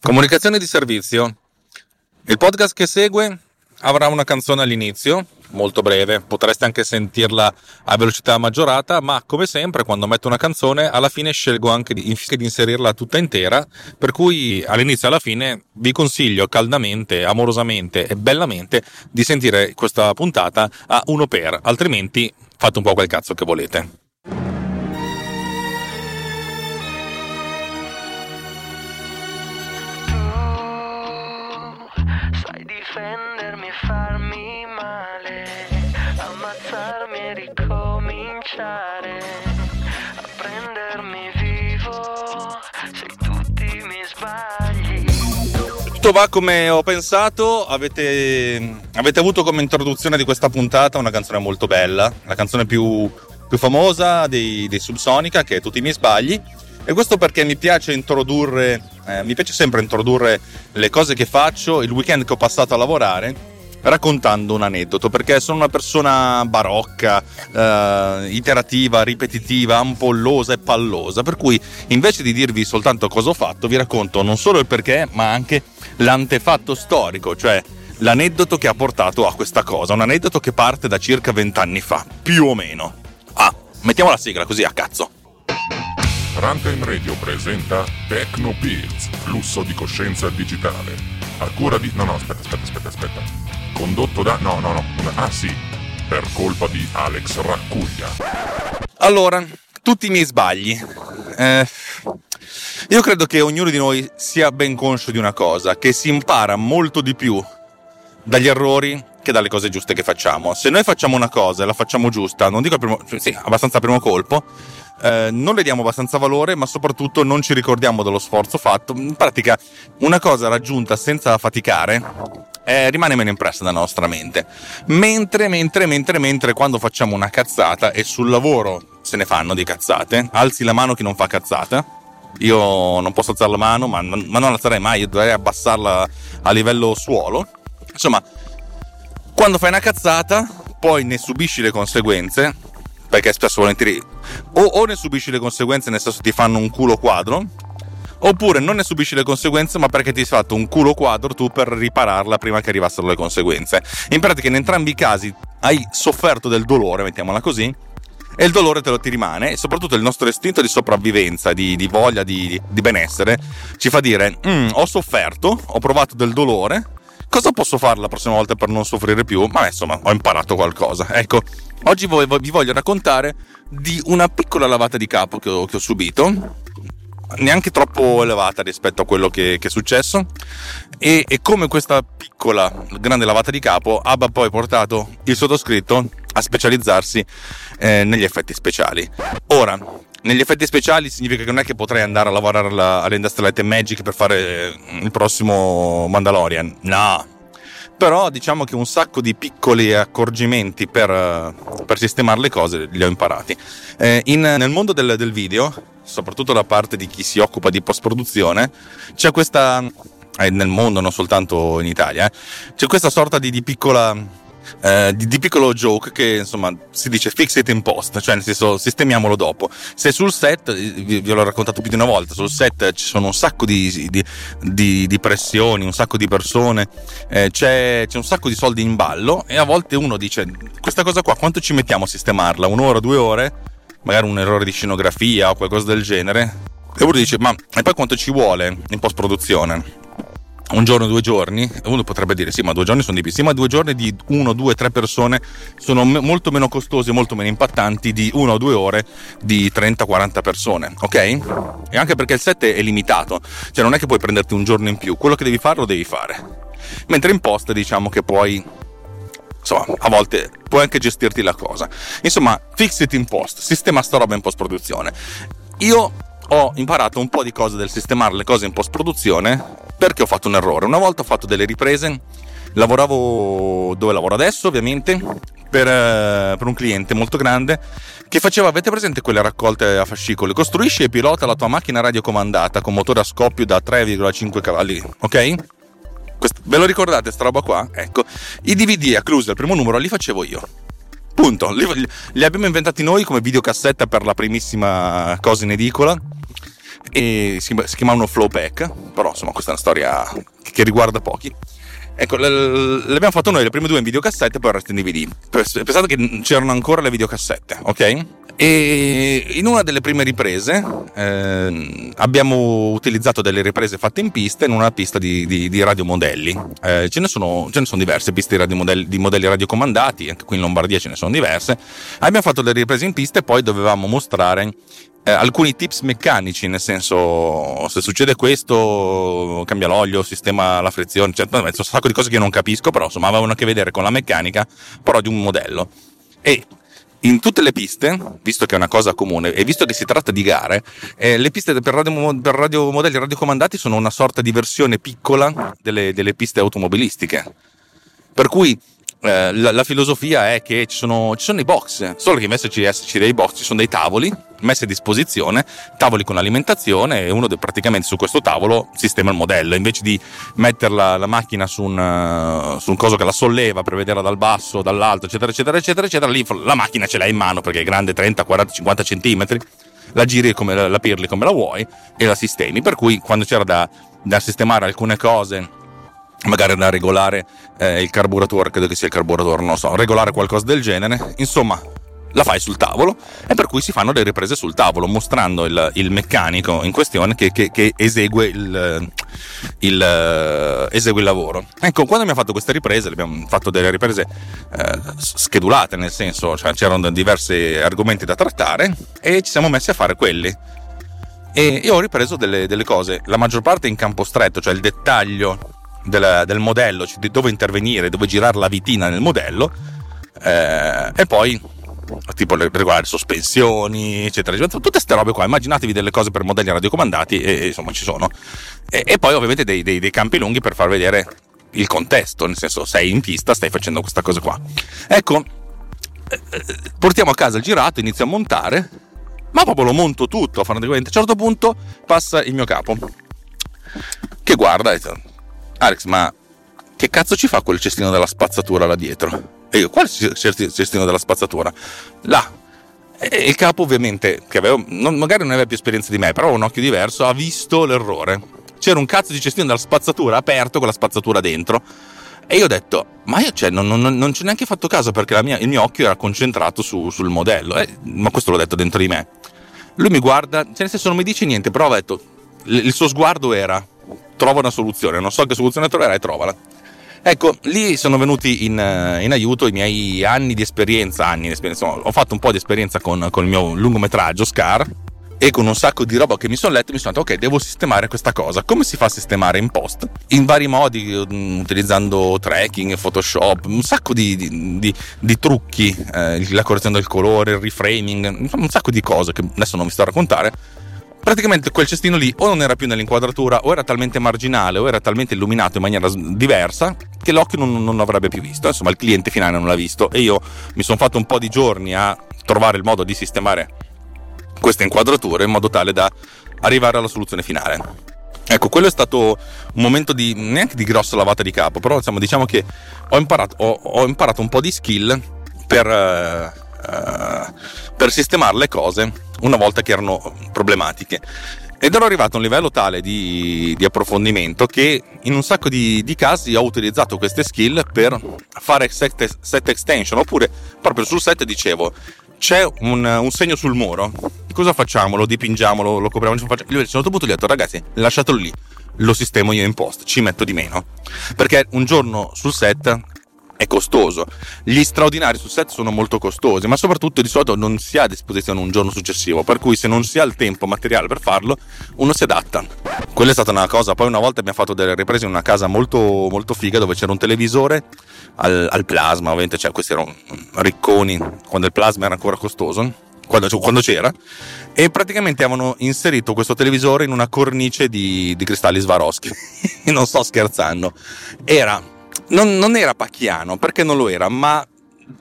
Comunicazione di servizio. Il podcast che segue avrà una canzone all'inizio, molto breve, potreste anche sentirla a velocità maggiorata, ma come sempre quando metto una canzone alla fine scelgo anche di, di inserirla tutta intera, per cui all'inizio e alla fine vi consiglio caldamente, amorosamente e bellamente di sentire questa puntata a uno per, altrimenti fate un po' quel cazzo che volete. Tutto va come ho pensato, avete, avete avuto come introduzione di questa puntata una canzone molto bella, la canzone più, più famosa dei, dei Subsonica che è Tutti i miei sbagli. E questo perché mi piace introdurre, eh, mi piace sempre introdurre le cose che faccio, il weekend che ho passato a lavorare, raccontando un aneddoto, perché sono una persona barocca, eh, iterativa, ripetitiva, ampollosa e pallosa, per cui invece di dirvi soltanto cosa ho fatto, vi racconto non solo il perché, ma anche l'antefatto storico, cioè l'aneddoto che ha portato a questa cosa, un aneddoto che parte da circa vent'anni fa, più o meno. Ah, mettiamo la sigla così a cazzo. Runtime Radio presenta Techno Pills, flusso di coscienza digitale. A cura di... No, no, aspetta, aspetta, aspetta, aspetta. Condotto da... No, no, no. Ah, sì. Per colpa di Alex Raccuglia. Allora, tutti i miei sbagli. Eh, io credo che ognuno di noi sia ben conscio di una cosa, che si impara molto di più dagli errori che dalle cose giuste che facciamo. Se noi facciamo una cosa e la facciamo giusta, non dico primo, sì, abbastanza a primo colpo, eh, non le diamo abbastanza valore, ma soprattutto non ci ricordiamo dello sforzo fatto. In pratica, una cosa raggiunta senza faticare eh, rimane meno impressa nella nostra mente. Mentre, mentre, mentre, mentre quando facciamo una cazzata e sul lavoro se ne fanno di cazzate, alzi la mano chi non fa cazzata. Io non posso alzare la mano, ma ma non alzerei mai, io dovrei abbassarla a livello suolo. Insomma, quando fai una cazzata, poi ne subisci le conseguenze, perché spesso volentieri o, o ne subisci le conseguenze nel senso ti fanno un culo quadro, oppure non ne subisci le conseguenze ma perché ti sei fatto un culo quadro tu per ripararla prima che arrivassero le conseguenze. In pratica in entrambi i casi hai sofferto del dolore, mettiamola così, e il dolore te lo ti rimane e soprattutto il nostro istinto di sopravvivenza, di, di voglia di, di, benessere, ci fa dire mm, ho sofferto, ho provato del dolore, cosa posso fare la prossima volta per non soffrire più? Ma insomma ho imparato qualcosa. Ecco, oggi vi voglio raccontare di una piccola lavata di capo che ho, che ho subito, neanche troppo elevata rispetto a quello che, che è successo, e, e, come questa piccola, grande lavata di capo abbia poi portato il sottoscritto a specializzarsi eh, negli effetti speciali. Ora, negli effetti speciali significa che non è che potrei andare a lavorare alla, all'Industrial Light Magic per fare il prossimo Mandalorian, no però diciamo che un sacco di piccoli accorgimenti per, per sistemare le cose li ho imparati. Eh, in, nel mondo del, del, video, soprattutto da parte di chi si occupa di post-produzione, c'è questa, eh, nel mondo, non soltanto in Italia, eh, c'è questa sorta di, di piccola eh, di, di, piccolo joke che insomma si dice fix it in post, cioè nel senso sistemiamolo dopo. Se sul set, vi, vi l'ho raccontato più di una volta, sul set ci sono un sacco di, di, di pressioni, un sacco di persone, eh, c'è, c'è un sacco di soldi in ballo e a volte uno dice questa cosa qua quanto ci mettiamo a sistemarla? Un'ora, due ore? Magari un errore di scenografia o qualcosa del genere. E uno dice ma e poi quanto ci vuole in post produzione? Un giorno, due giorni, uno potrebbe dire sì, ma due giorni sono di più, sì, ma due giorni di uno, due, tre persone sono m- molto meno costosi molto meno impattanti di una o due ore di 30-40 persone, ok? E anche perché il set è limitato, cioè non è che puoi prenderti un giorno in più, quello che devi fare lo devi fare. Mentre in post diciamo che puoi insomma, a volte puoi anche gestirti la cosa. Insomma, fix it in post, sistema sta roba in post produzione. Io ho imparato un po' di cose del sistemare le cose in post produzione perché ho fatto un errore. Una volta ho fatto delle riprese, lavoravo dove lavoro adesso ovviamente, per, eh, per, un cliente molto grande che faceva, avete presente quelle raccolte a fascicoli? Costruisci e pilota la tua macchina radiocomandata con motore a scoppio da 3,5 cavalli, ok? Questo, ve lo ricordate sta roba qua? Ecco, i DVD acclusi al primo numero li facevo io. Punto. Li, li abbiamo inventati noi come videocassetta per la primissima cosa in edicola e si, si chiamavano Flowpack, però insomma questa è una storia che riguarda pochi. Ecco, l'abbiamo fatto noi le prime due in videocassette, poi il resto in DVD. Pensate che c'erano ancora le videocassette, ok? E in una delle prime riprese eh, abbiamo utilizzato delle riprese fatte in pista in una pista di, di, di radiomodelli. Eh, ce, ne sono, ce ne sono diverse piste di, radiomodelli, di modelli radiocomandati, anche qui in Lombardia ce ne sono diverse. Abbiamo fatto delle riprese in pista e poi dovevamo mostrare eh, alcuni tips meccanici, nel senso se succede questo cambia l'olio, sistema la frizione, cioè, un sacco di cose che io non capisco, però insomma avevano a che vedere con la meccanica, però di un modello. E in tutte le piste, visto che è una cosa comune e visto che si tratta di gare, eh, le piste per, radio, per radiomodelli radiocomandati sono una sorta di versione piccola delle, delle piste automobilistiche. Per cui eh, la, la, filosofia è che ci sono, ci sono i box, solo che invece di esserci dei box ci sono dei tavoli messi a disposizione, tavoli con alimentazione e uno de, praticamente su questo tavolo sistema il modello, invece di mettere la, la macchina su un, uh, su un, coso che la solleva per vederla dal basso, dall'alto, eccetera, eccetera, eccetera, eccetera, lì la macchina ce l'hai in mano perché è grande 30, 40, 50 centimetri, la giri come la pirli come la vuoi e la sistemi, per cui quando c'era da, da sistemare alcune cose magari da regolare eh, il carburatore, credo che sia il carburatore, non so, regolare qualcosa del genere, insomma la fai sul tavolo e per cui si fanno le riprese sul tavolo mostrando il, il meccanico in questione che, che, che esegue, il, il, esegue, il, lavoro. Ecco, quando abbiamo fatto queste riprese, abbiamo fatto delle riprese eh, schedulate, nel senso cioè, c'erano diversi argomenti da trattare e ci siamo messi a fare quelli. E io ho ripreso delle, delle cose, la maggior parte in campo stretto, cioè il dettaglio del, del modello, cioè di dove intervenire, dove girare la vitina nel modello, eh, e poi tipo riguardo sospensioni, eccetera, eccetera, tutte queste robe qua. Immaginatevi delle cose per modelli radiocomandati, e, insomma ci sono. E, e poi ovviamente dei, dei, dei, campi lunghi per far vedere il contesto, nel senso sei in pista, stai facendo questa cosa qua. Ecco, eh, eh, portiamo a casa il girato, inizio a montare, ma proprio lo monto tutto, a un certo punto passa il mio capo, che guarda e dice, Alex, ma che cazzo ci fa quel cestino della spazzatura là dietro? E io, quale cestino della spazzatura? Là. E il capo, ovviamente, che avevo, non, magari non aveva più esperienza di me, però aveva un occhio diverso, ha visto l'errore. C'era un cazzo di cestino della spazzatura aperto con la spazzatura dentro. E io ho detto, ma io cioè, non, non, non ci ho neanche fatto caso perché mia, il mio occhio era concentrato su, sul modello. Eh, ma questo l'ho detto dentro di me. Lui mi guarda, cioè nel senso non mi dice niente, però ho detto, il suo sguardo era, trova una soluzione, non so che soluzione troverai, trovala. Ecco, lì sono venuti in, eh, in, aiuto i miei anni di esperienza, anni di esperienza. ho fatto un po' di esperienza con, con il mio lungometraggio Scar e con un sacco di roba che mi sono letto mi sono detto ok devo sistemare questa cosa come si fa a sistemare in post in vari modi mm, utilizzando tracking photoshop un sacco di, di, di, di trucchi eh, la correzione del colore il reframing un sacco di cose che adesso non vi sto a raccontare praticamente quel cestino lì o non era più nell'inquadratura o era talmente marginale o era talmente illuminato in maniera diversa che l'occhio non, non avrebbe più visto. Insomma, il cliente finale non l'ha visto e io mi sono fatto un po' di giorni a trovare il modo di sistemare queste inquadrature in modo tale da arrivare alla soluzione finale. Ecco, quello è stato un momento di neanche di grossa lavata di capo, però insomma, diciamo che ho imparato, ho, ho imparato un po' di skill per, uh, per sistemare le cose una volta che erano problematiche. Ed ero arrivato a un livello tale di, di approfondimento che in un sacco di, di, casi ho utilizzato queste skill per fare set, set, extension, oppure proprio sul set dicevo c'è un, un, segno sul muro, cosa facciamo? Lo dipingiamo, lo, lo copriamo? Lui a un certo punto gli ho detto ragazzi lasciatelo lì, lo sistemo io in post, ci metto di meno. Perché un giorno sul set è costoso. Gli straordinari sul set sono molto costosi, ma soprattutto di solito non si ha a disposizione un giorno successivo, per cui se non si ha il tempo materiale per farlo, uno si adatta. Quella è stata una cosa, poi una volta abbiamo fatto delle riprese in una casa molto, molto figa dove c'era un televisore al, al plasma, ovviamente, cioè questi erano ricconi, quando il plasma era ancora costoso. Quando, quando c'era, e praticamente avevano inserito questo televisore in una cornice di, di cristalli Swarovski. non sto scherzando. Era non, non era pacchiano, perché non lo era, ma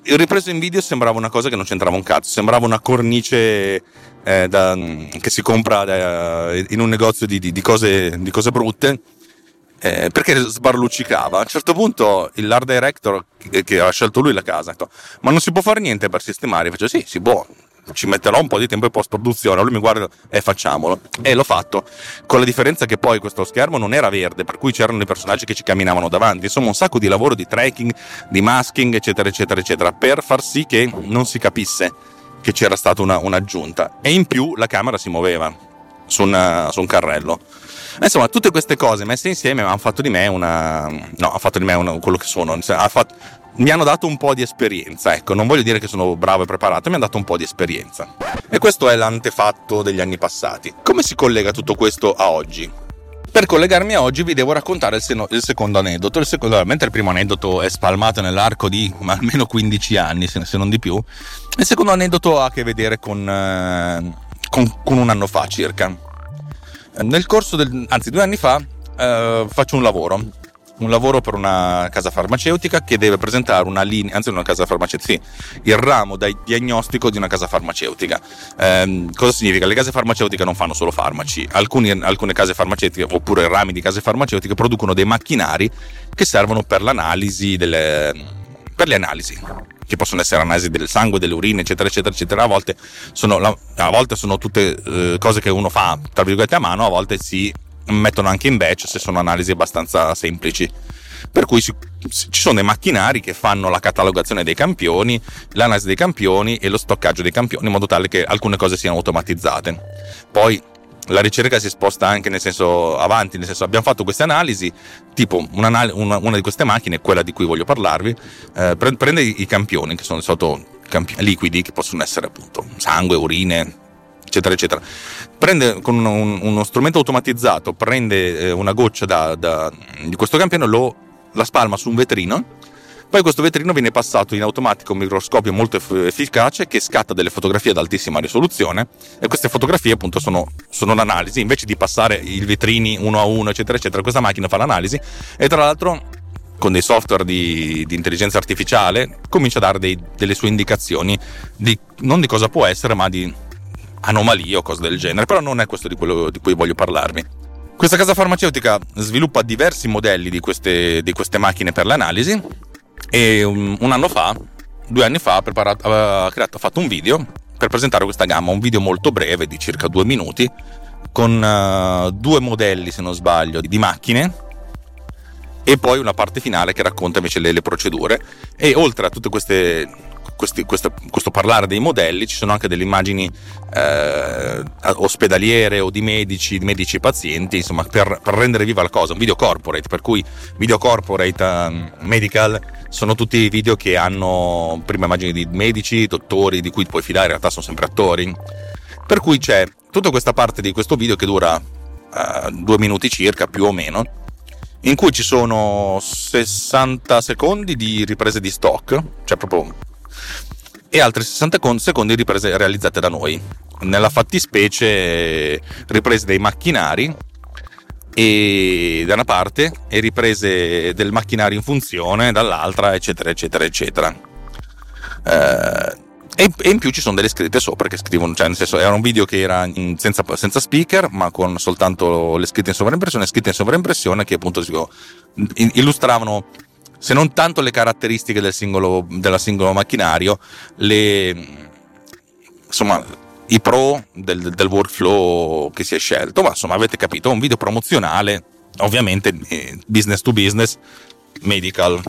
ripreso in video sembrava una cosa che non c'entrava un cazzo, sembrava una cornice eh, da, che si compra da, in un negozio di, di, di, cose, di cose, brutte. Eh, perché sbarluccicava. A un certo punto l'art director che, che ha scelto lui la casa ha detto: Ma non si può fare niente per sistemare? Io faccio: Sì, si può. Ci metterò un po' di tempo in post produzione. Lui mi guarda e facciamolo. E l'ho fatto. Con la differenza che poi questo schermo non era verde, per cui c'erano i personaggi che ci camminavano davanti. Insomma, un sacco di lavoro di tracking, di masking, eccetera, eccetera, eccetera, per far sì che non si capisse che c'era stata una, un'aggiunta. E in più la camera si muoveva su, una, su un carrello. Insomma, tutte queste cose messe insieme hanno fatto di me una. No, ha fatto di me una, quello che sono. Fatto, mi hanno dato un po' di esperienza, ecco, non voglio dire che sono bravo e preparato, mi hanno dato un po' di esperienza. E questo è l'antefatto degli anni passati. Come si collega tutto questo a oggi? Per collegarmi a oggi vi devo raccontare il, seno, il secondo aneddoto. Il secondo, mentre il primo aneddoto è spalmato nell'arco di almeno 15 anni, se, non di più, il secondo aneddoto ha a che vedere con, eh, con, con un anno fa circa. Nel corso del, anzi due anni fa, eh, faccio un lavoro un lavoro per una casa farmaceutica che deve presentare una linea, anzi una casa farmaceutica, sì, il ramo da diagnostico di una casa farmaceutica. Eh, cosa significa? Le case farmaceutiche non fanno solo farmaci, Alcuni, alcune case farmaceutiche oppure rami di case farmaceutiche producono dei macchinari che servono per l'analisi delle, per le analisi che possono essere analisi del sangue, delle urine, eccetera, eccetera, eccetera. A volte sono, a volte sono tutte eh, cose che uno fa, tra virgolette, a mano, a volte si mettono anche in batch se sono analisi abbastanza semplici. Per cui ci sono dei macchinari che fanno la catalogazione dei campioni, l'analisi dei campioni e lo stoccaggio dei campioni in modo tale che alcune cose siano automatizzate. Poi la ricerca si sposta anche nel senso avanti, nel senso abbiamo fatto queste analisi, tipo una, una di queste macchine, quella di cui voglio parlarvi, eh, prende i campioni che sono sotto campioni liquidi che possono essere appunto sangue, urine, eccetera, eccetera. Prende con un, uno strumento automatizzato, prende eh, una goccia da, da, di questo campione, lo, la spalma su un vetrino. Poi questo vetrino viene passato in automatico un microscopio molto efficace che scatta delle fotografie ad altissima risoluzione e queste fotografie appunto sono, sono l'analisi, invece di passare i vetrini uno a uno eccetera eccetera, questa macchina fa l'analisi e tra l'altro con dei software di, di, intelligenza artificiale comincia a dare dei, delle sue indicazioni di, non di cosa può essere ma di anomalie o cose del genere, però non è questo di quello di cui voglio parlarvi. Questa casa farmaceutica sviluppa diversi modelli di queste, di queste macchine per l'analisi e un, un, anno fa, due anni fa, ha, creato, ha fatto un video per presentare questa gamma, un video molto breve di circa due minuti, con uh, due modelli, se non sbaglio, di, di macchine e poi una parte finale che racconta invece le, le procedure e oltre a tutte queste questi, questo, questo, parlare dei modelli ci sono anche delle immagini eh, ospedaliere o di medici, di medici e pazienti, insomma, per, per, rendere viva la cosa, un video corporate, per cui video corporate um, medical sono tutti video che hanno prima immagini di medici, dottori di cui puoi fidare, in realtà sono sempre attori. Per cui c'è tutta questa parte di questo video che dura uh, due minuti circa, più o meno, in cui ci sono 60 secondi di riprese di stock, cioè proprio e altri 60 secondi riprese realizzate da noi. Nella fattispecie riprese dei macchinari e da una parte e riprese del macchinario in funzione dall'altra, eccetera, eccetera, eccetera. Eh, e, in più ci sono delle scritte sopra che scrivono, cioè nel senso era un video che era senza, senza, speaker, ma con soltanto le scritte in sovraimpressione, scritte in sovraimpressione che appunto illustravano se non tanto le caratteristiche del singolo, della singolo macchinario, le, insomma, i pro del, del, workflow che si è scelto, ma insomma avete capito, un video promozionale, ovviamente eh, business to business, medical.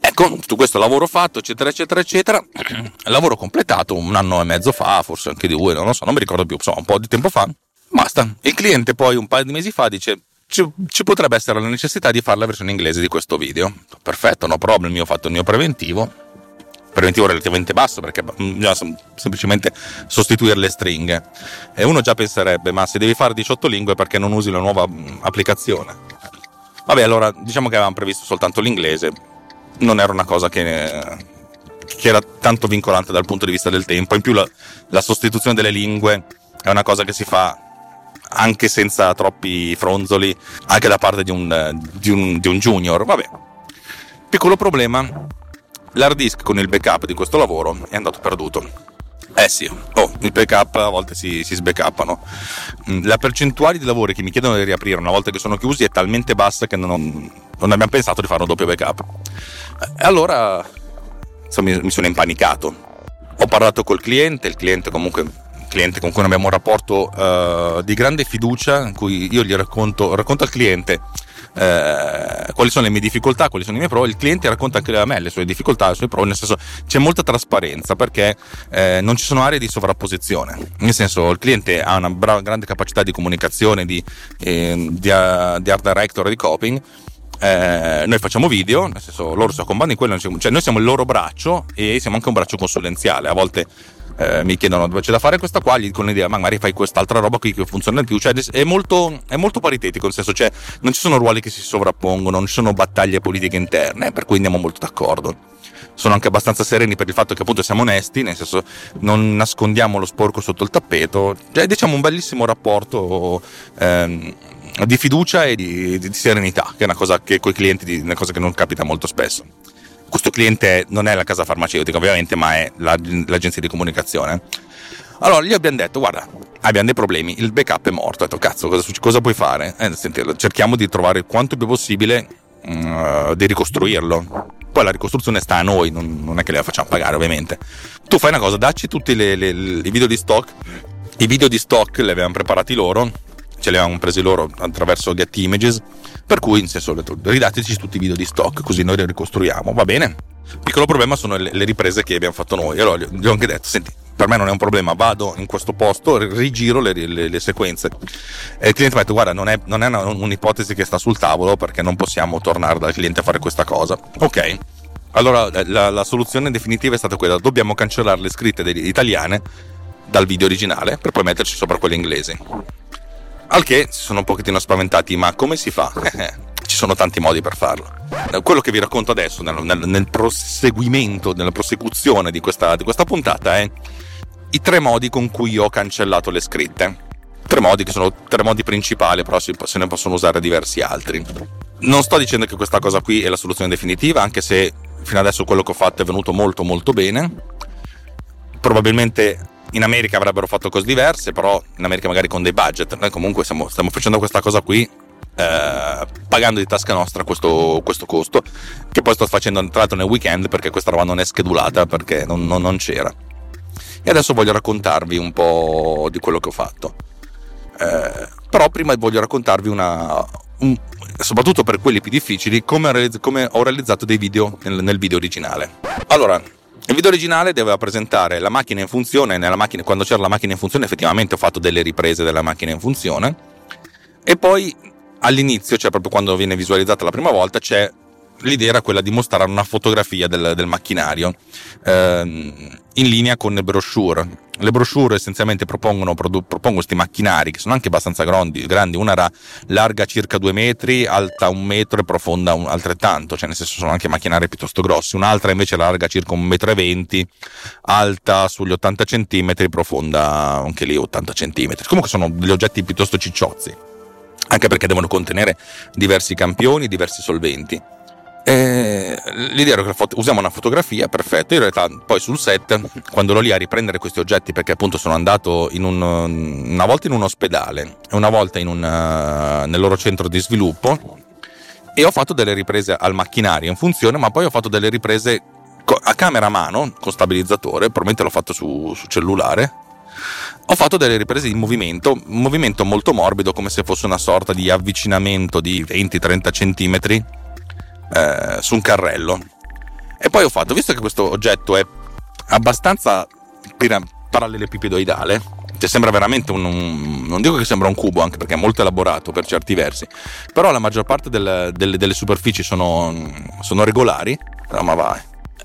Ecco, tutto questo lavoro fatto, eccetera, eccetera, eccetera, lavoro completato un anno e mezzo fa, forse anche due, non lo so, non mi ricordo più, insomma, un po' di tempo fa. Basta. Il cliente poi un paio di mesi fa dice ci, ci, potrebbe essere la necessità di fare la versione inglese di questo video. Perfetto, no problem, io ho fatto il mio preventivo. Preventivo relativamente basso perché bisogna semplicemente sostituire le stringhe. E uno già penserebbe, ma se devi fare 18 lingue perché non usi la nuova applicazione? Vabbè, allora diciamo che avevamo previsto soltanto l'inglese. Non era una cosa che, che era tanto vincolante dal punto di vista del tempo. In più la, la sostituzione delle lingue è una cosa che si fa anche senza troppi fronzoli, anche da parte di un, di un, di un junior. Vabbè, piccolo problema, l'hard disk con il backup di questo lavoro è andato perduto. Eh sì, oh, il backup a volte si, si sbackuppano. Mm, la percentuale di lavori che mi chiedono di riaprire una volta che sono chiusi è talmente bassa che non, non abbiamo pensato di fare un doppio backup. E allora insomma, mi sono impanicato ho parlato col cliente, il cliente comunque cliente con cui abbiamo un rapporto uh, di grande fiducia in cui io gli racconto, racconto al cliente eh, quali sono le mie difficoltà, quali sono i miei pro, il cliente racconta anche a me le sue difficoltà, le sue pro, nel senso c'è molta trasparenza perché eh, non ci sono aree di sovrapposizione, nel senso il cliente ha una brava, grande capacità di comunicazione, di, eh, di, di art director, di coping, eh, noi facciamo video, nel senso loro si occupano di quello, cioè noi siamo il loro braccio e siamo anche un braccio consulenziale. A volte eh, mi chiedono dove c'è da fare questa qua, gli dicono l'idea, ma magari fai quest'altra roba qui che funziona di più. Cioè, è molto, è molto paritetico, nel senso, cioè, non ci sono ruoli che si sovrappongono, non ci sono battaglie politiche interne, per cui andiamo molto d'accordo. Sono anche abbastanza sereni per il fatto che appunto siamo onesti, nel senso non nascondiamo lo sporco sotto il tappeto, cioè diciamo un bellissimo rapporto ehm, di fiducia e di, di, serenità, che è una cosa che con i clienti, una cosa che non capita molto spesso questo cliente non è la casa farmaceutica ovviamente, ma è l'agenzia di comunicazione. Allora gli abbiamo detto, guarda, abbiamo dei problemi, il backup è morto, ho detto, cazzo, cosa, cosa puoi fare? Eh, senti, cerchiamo di trovare quanto più possibile uh, di ricostruirlo. Poi la ricostruzione sta a noi, non, non, è che la facciamo pagare ovviamente. Tu fai una cosa, dacci tutti le, le, i video di stock, i video di stock li avevamo preparati loro, ce li avevamo presi loro attraverso Get Images, per cui, in senso, ridateci tutti i video di stock, così noi li ricostruiamo, va bene? Piccolo problema sono le, riprese che abbiamo fatto noi. Allora gli ho anche detto, senti, per me non è un problema, vado in questo posto, rigiro le, le, le sequenze. E il cliente mi ha detto, guarda, non è, non è una, un'ipotesi che sta sul tavolo perché non possiamo tornare dal cliente a fare questa cosa. Ok. Allora la, la soluzione definitiva è stata quella, dobbiamo cancellare le scritte italiane dal video originale per poi metterci sopra quelle inglesi. Al che si sono un pochettino spaventati, ma come si fa? Ci sono tanti modi per farlo. Quello che vi racconto adesso, nel, nel, nel proseguimento, nella prosecuzione di questa, di questa puntata, è i tre modi con cui ho cancellato le scritte. Tre modi che sono tre modi principali, però se ne possono usare diversi altri. Non sto dicendo che questa cosa qui è la soluzione definitiva, anche se fino adesso quello che ho fatto è venuto molto molto bene. Probabilmente in America avrebbero fatto cose diverse, però in America magari con dei budget. Noi comunque stiamo, stiamo facendo questa cosa qui eh, pagando di tasca nostra questo, questo, costo, che poi sto facendo tra l'altro nel weekend perché questa roba non è schedulata perché non, non, non c'era. E adesso voglio raccontarvi un po' di quello che ho fatto. Eh, però prima voglio raccontarvi una, un, soprattutto per quelli più difficili, come, come ho realizzato dei video nel, nel video originale. Allora, il video originale doveva presentare la macchina in funzione, macchina, quando c'era la macchina in funzione effettivamente ho fatto delle riprese della macchina in funzione. E poi all'inizio, cioè proprio quando viene visualizzata la prima volta, c'è l'idea era quella di mostrare una fotografia del, del macchinario ehm, in linea con le brochure. Le brochure essenzialmente propongono, propongono questi macchinari che sono anche abbastanza grandi, grandi, una era larga circa due metri, alta un metro e profonda un, altrettanto, cioè nel senso sono anche macchinari piuttosto grossi, un'altra invece larga circa un metro e venti, alta sugli 80 centimetri, profonda anche lì 80 centimetri. Comunque sono degli oggetti piuttosto cicciozzi, anche perché devono contenere diversi campioni, diversi solventi. E l'idea era che usiamo una fotografia, perfetto. In realtà, poi sul set, quando ero lì a riprendere questi oggetti, perché appunto sono andato un, una volta in un ospedale e una volta un, uh, nel loro centro di sviluppo, e ho fatto delle riprese al macchinario in funzione, ma poi ho fatto delle riprese a camera a mano con stabilizzatore, probabilmente l'ho fatto su, su cellulare. Ho fatto delle riprese in movimento, un movimento molto morbido, come se fosse una sorta di avvicinamento di 20-30 centimetri eh, su un carrello. E poi ho fatto, visto che questo oggetto è abbastanza parallelepipedoidale, cioè sembra veramente un, un, non dico che sembra un cubo anche perché è molto elaborato per certi versi però la maggior parte del, delle, delle, superfici sono, sono regolari ma vai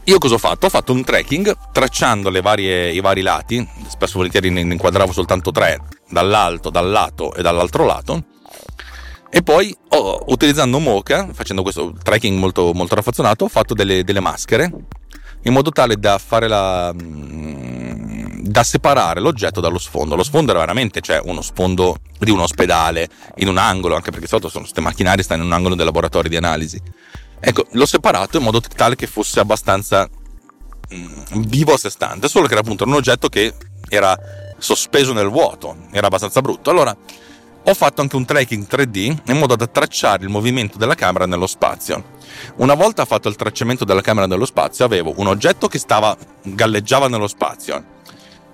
io cosa ho fatto? Ho fatto un tracking tracciando varie, i vari lati, spesso volentieri ne inquadravo soltanto tre, dall'alto, dal lato e dall'altro lato, e poi ho, utilizzando Mocha, facendo questo tracking molto, molto raffazzonato, ho fatto delle, delle, maschere in modo tale da fare la. Mm, da separare l'oggetto dallo sfondo. Lo sfondo era veramente cioè, uno sfondo di un ospedale in un angolo, anche perché sotto sono queste macchinari stanno in un angolo dei laboratori di analisi. Ecco, l'ho separato in modo tale che fosse abbastanza mm, vivo a sé stante, solo che era appunto un oggetto che era sospeso nel vuoto, era abbastanza brutto. Allora ho fatto anche un tracking 3D in modo da tracciare il movimento della camera nello spazio. Una volta fatto il tracciamento della camera dello spazio, avevo un oggetto che stava, galleggiava nello spazio.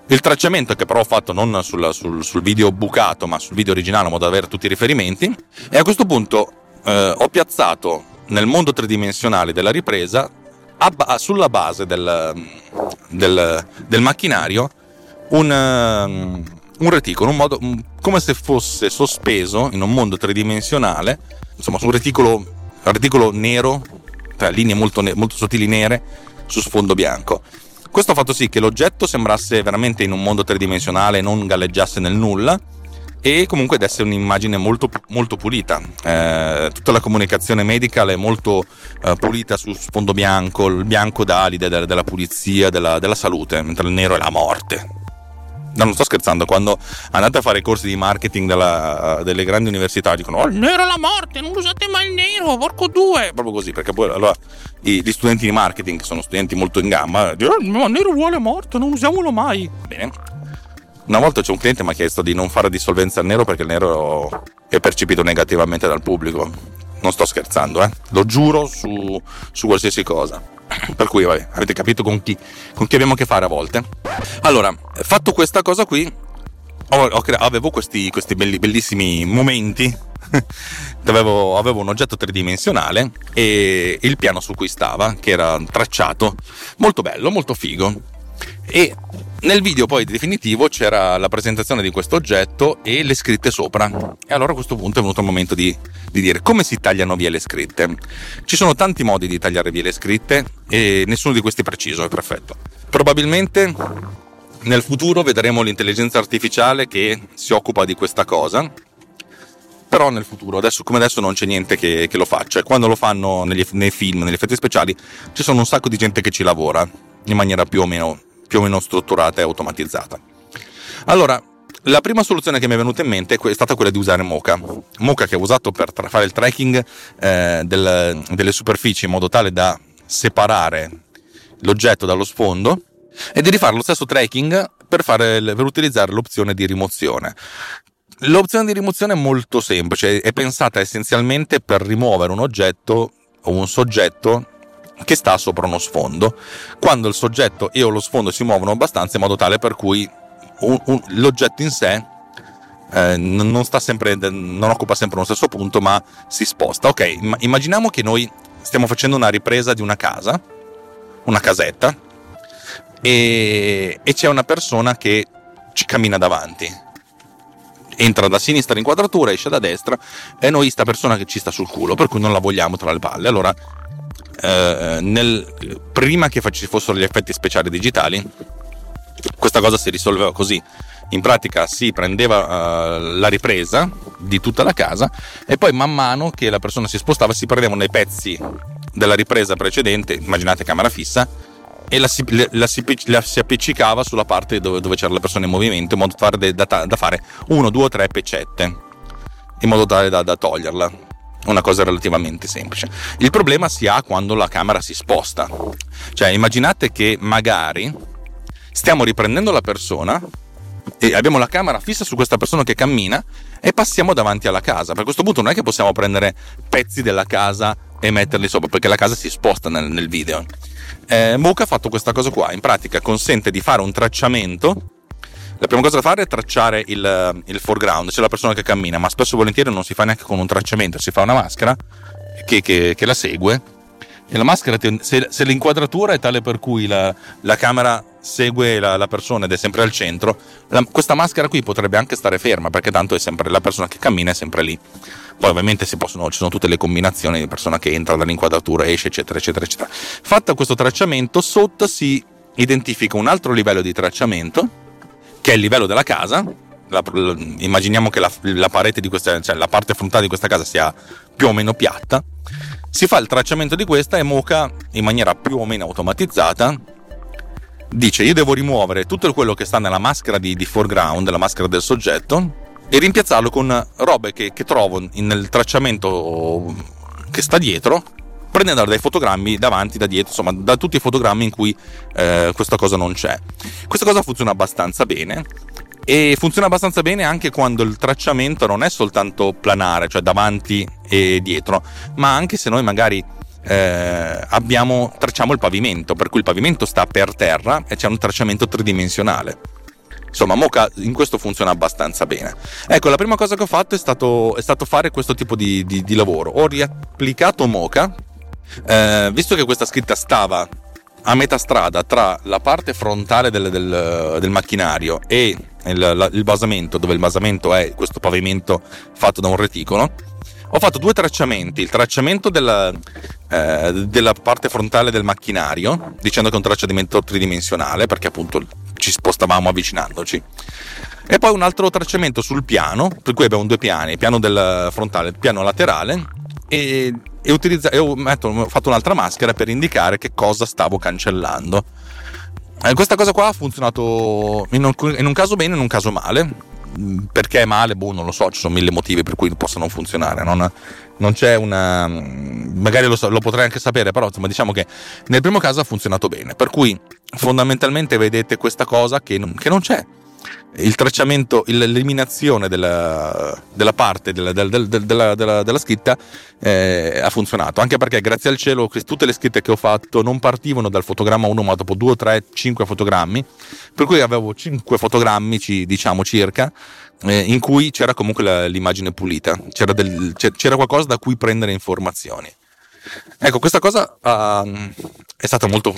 Il tracciamento che però ho fatto non sul, sul, sul video bucato, ma sul video originale, in modo da avere tutti i riferimenti. E a questo punto eh, ho piazzato nel mondo tridimensionale della ripresa, a, sulla base del, del, del macchinario, un, un reticolo, un modo, come se fosse sospeso in un mondo tridimensionale, insomma, su un reticolo, un reticolo nero, cioè linee molto, molto sottili nere su sfondo bianco. Questo ha fatto sì che l'oggetto sembrasse veramente in un mondo tridimensionale, non galleggiasse nel nulla e comunque desse un'immagine molto, molto pulita. Eh, tutta la comunicazione medica è molto eh, pulita su sfondo bianco, il bianco d'alide della, della pulizia, della, della salute, mentre il nero è la morte. No, non sto scherzando, quando andate a fare corsi di marketing della, delle grandi università dicono oh, il nero è la morte, non usate mai il nero, porco due, proprio così, perché poi allora gli studenti di marketing, che sono studenti molto in gamba, dicono oh, il nero vuole morte, non usiamolo mai. Bene. Una volta c'è un cliente che mi ha chiesto di non fare dissolvenza al nero perché il nero è percepito negativamente dal pubblico. Non sto scherzando, eh. Lo giuro su, su qualsiasi cosa. Per cui, vabbè, avete capito con chi, con chi abbiamo a che fare a volte. Allora, fatto questa cosa qui, ho, ho avevo questi, questi belli, bellissimi momenti avevo, avevo, un oggetto tridimensionale e il piano su cui stava, che era tracciato, molto bello, molto figo. E nel video poi definitivo c'era la presentazione di questo oggetto e le scritte sopra. E allora a questo punto è venuto il momento di, di, dire come si tagliano via le scritte. Ci sono tanti modi di tagliare via le scritte e nessuno di questi è preciso, è perfetto. Probabilmente nel futuro vedremo l'intelligenza artificiale che si occupa di questa cosa. Però nel futuro, adesso, come adesso, non c'è niente che, che lo faccia. E quando lo fanno negli, nei film, negli effetti speciali, ci sono un sacco di gente che ci lavora in maniera più o meno più o meno strutturata e automatizzata. Allora, la prima soluzione che mi è venuta in mente è stata quella di usare Mocha. Mocha che ho usato per fare il tracking eh, del, delle superfici in modo tale da separare l'oggetto dallo sfondo e di rifare lo stesso tracking per, fare, per utilizzare l'opzione di rimozione. L'opzione di rimozione è molto semplice, è pensata essenzialmente per rimuovere un oggetto o un soggetto che sta sopra uno sfondo, quando il soggetto e o lo sfondo si muovono abbastanza in modo tale per cui un, un, l'oggetto in sé eh, non, sempre, non, occupa sempre lo stesso punto, ma si sposta. Ok, immaginiamo che noi stiamo facendo una ripresa di una casa, una casetta, e, e c'è una persona che ci cammina davanti. Entra da sinistra l'inquadratura, esce da destra e noi sta persona che ci sta sul culo, per cui non la vogliamo tra le palle. Allora eh, nel, prima che ci fossero gli effetti speciali digitali, questa cosa si risolveva così. In pratica si prendeva uh, la ripresa di tutta la casa e poi man mano che la persona si spostava si prendevano dei pezzi della ripresa precedente, immaginate camera fissa, e la si, la, si, la si, appiccicava sulla parte dove, dove, c'era la persona in movimento in modo da, da, da fare uno, due o tre peccette in modo tale da, da toglierla una cosa relativamente semplice. Il problema si ha quando la camera si sposta. Cioè, immaginate che magari stiamo riprendendo la persona e abbiamo la camera fissa su questa persona che cammina e passiamo davanti alla casa. Per questo punto non è che possiamo prendere pezzi della casa e metterli sopra, perché la casa si sposta nel, nel video. Eh, Mocha ha fatto questa cosa qua, in pratica consente di fare un tracciamento la prima cosa da fare è tracciare il, il foreground, c'è la persona che cammina, ma spesso e volentieri non si fa neanche con un tracciamento, si fa una maschera che, che, che la segue e la maschera, se, se, l'inquadratura è tale per cui la, la camera segue la, la, persona ed è sempre al centro, la, questa maschera qui potrebbe anche stare ferma perché tanto è sempre la persona che cammina è sempre lì. Poi ovviamente possono, ci sono tutte le combinazioni di persona che entra dall'inquadratura, esce, eccetera, eccetera, eccetera. Fatto questo tracciamento, sotto si identifica un altro livello di tracciamento che è il livello della casa. La, immaginiamo che la, la, parete di questa, cioè la parte frontale di questa casa sia più o meno piatta. Si fa il tracciamento di questa e Mocha, in maniera più o meno automatizzata, dice io devo rimuovere tutto quello che sta nella maschera di, di foreground, la maschera del soggetto, e rimpiazzarlo con robe che, che trovo nel tracciamento che sta dietro prendendo dai fotogrammi davanti, da dietro, insomma, da tutti i fotogrammi in cui eh, questa cosa non c'è. Questa cosa funziona abbastanza bene e funziona abbastanza bene anche quando il tracciamento non è soltanto planare, cioè davanti e dietro, ma anche se noi magari eh, abbiamo, tracciamo il pavimento, per cui il pavimento sta per terra e c'è un tracciamento tridimensionale. Insomma, Mocha in questo funziona abbastanza bene. Ecco, la prima cosa che ho fatto è stato, è stato fare questo tipo di, di, di, lavoro. Ho riapplicato Mocha, eh, visto che questa scritta stava a metà strada tra la parte frontale del, del, del macchinario e il, il, basamento, dove il basamento è questo pavimento fatto da un reticolo, ho fatto due tracciamenti, il tracciamento della, eh, della parte frontale del macchinario, dicendo che è un tracciamento tridimensionale, perché appunto ci spostavamo avvicinandoci. E poi un altro tracciamento sul piano, per cui abbiamo due piani, il piano del frontale e il piano laterale, e, e, utilizza, e ho, metto, ho fatto un'altra maschera per indicare che cosa stavo cancellando. Eh, questa cosa qua ha funzionato in un, in un caso bene e in un caso male perché è male, boh, non lo so, ci sono mille motivi per cui possa non funzionare. Non, non c'è una. magari lo, lo, potrei anche sapere, però insomma, diciamo che nel primo caso ha funzionato bene. Per cui fondamentalmente vedete questa cosa che non, che non c'è il tracciamento, l'eliminazione della, della parte della, della, della scritta eh, ha funzionato. Anche perché, grazie al cielo, tutte le scritte che ho fatto non partivano dal fotogramma 1, ma dopo 2, 3, 5 fotogrammi. Per cui avevo 5 fotogrammi, diciamo circa, eh, in cui c'era comunque la, l'immagine pulita, c'era, del, c'era qualcosa da cui prendere informazioni. Ecco, questa cosa uh, è stata molto